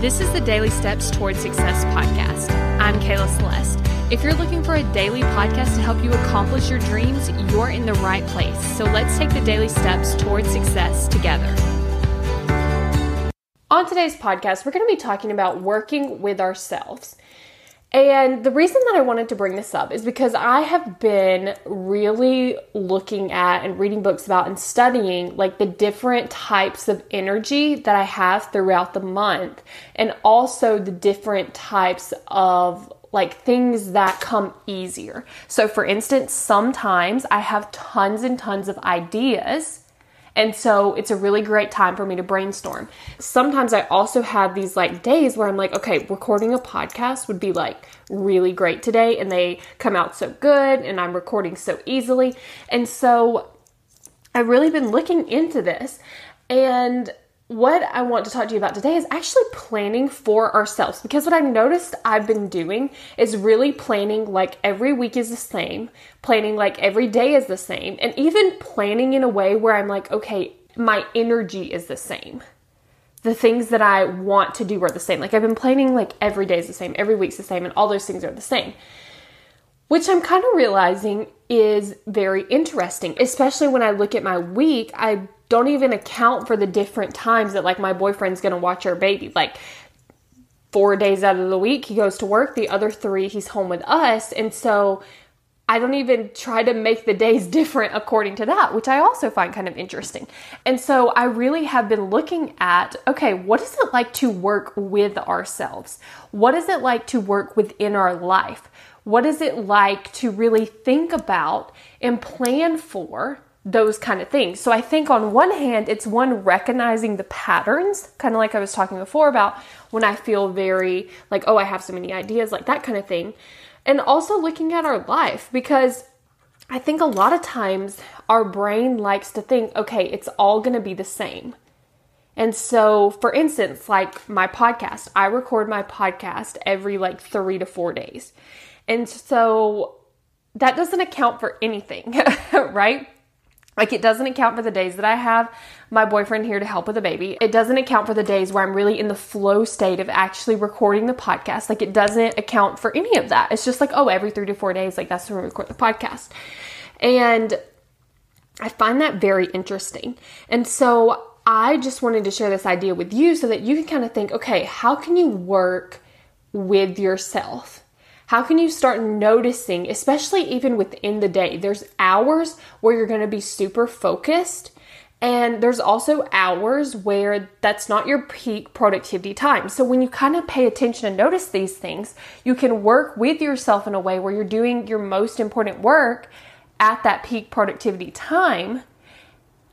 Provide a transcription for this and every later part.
This is the Daily Steps Toward Success podcast. I'm Kayla Celeste. If you're looking for a daily podcast to help you accomplish your dreams, you're in the right place. So let's take the daily steps toward success together. On today's podcast, we're going to be talking about working with ourselves. And the reason that I wanted to bring this up is because I have been really looking at and reading books about and studying like the different types of energy that I have throughout the month and also the different types of like things that come easier. So for instance, sometimes I have tons and tons of ideas and so it's a really great time for me to brainstorm. Sometimes I also have these like days where I'm like, okay, recording a podcast would be like really great today and they come out so good and I'm recording so easily. And so I've really been looking into this and what I want to talk to you about today is actually planning for ourselves because what I've noticed I've been doing is really planning like every week is the same, planning like every day is the same, and even planning in a way where I'm like, okay, my energy is the same. The things that I want to do are the same. Like I've been planning like every day is the same, every week's the same, and all those things are the same. Which I'm kind of realizing is very interesting, especially when I look at my week. I don't even account for the different times that like my boyfriend's gonna watch our baby. Like four days out of the week he goes to work, the other three he's home with us. And so I don't even try to make the days different according to that, which I also find kind of interesting. And so I really have been looking at okay, what is it like to work with ourselves? What is it like to work within our life? What is it like to really think about and plan for those kind of things. So I think on one hand, it's one recognizing the patterns, kind of like I was talking before about when I feel very like, oh, I have so many ideas, like that kind of thing. And also looking at our life because I think a lot of times our brain likes to think, okay, it's all going to be the same. And so, for instance, like my podcast, I record my podcast every like three to four days. And so that doesn't account for anything, right? Like it doesn't account for the days that I have my boyfriend here to help with the baby. It doesn't account for the days where I'm really in the flow state of actually recording the podcast. Like it doesn't account for any of that. It's just like, oh, every three to four days, like that's when we record the podcast. And I find that very interesting. And so I just wanted to share this idea with you so that you can kind of think, okay, how can you work with yourself? How can you start noticing, especially even within the day? There's hours where you're going to be super focused, and there's also hours where that's not your peak productivity time. So when you kind of pay attention and notice these things, you can work with yourself in a way where you're doing your most important work at that peak productivity time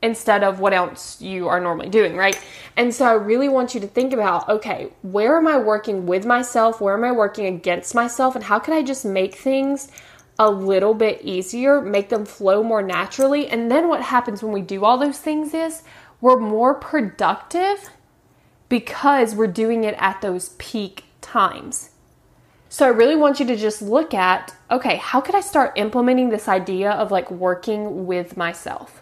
instead of what else you are normally doing, right? And so I really want you to think about okay, where am I working with myself? Where am I working against myself? And how can I just make things a little bit easier, make them flow more naturally? And then what happens when we do all those things is we're more productive because we're doing it at those peak times. So I really want you to just look at okay, how could I start implementing this idea of like working with myself?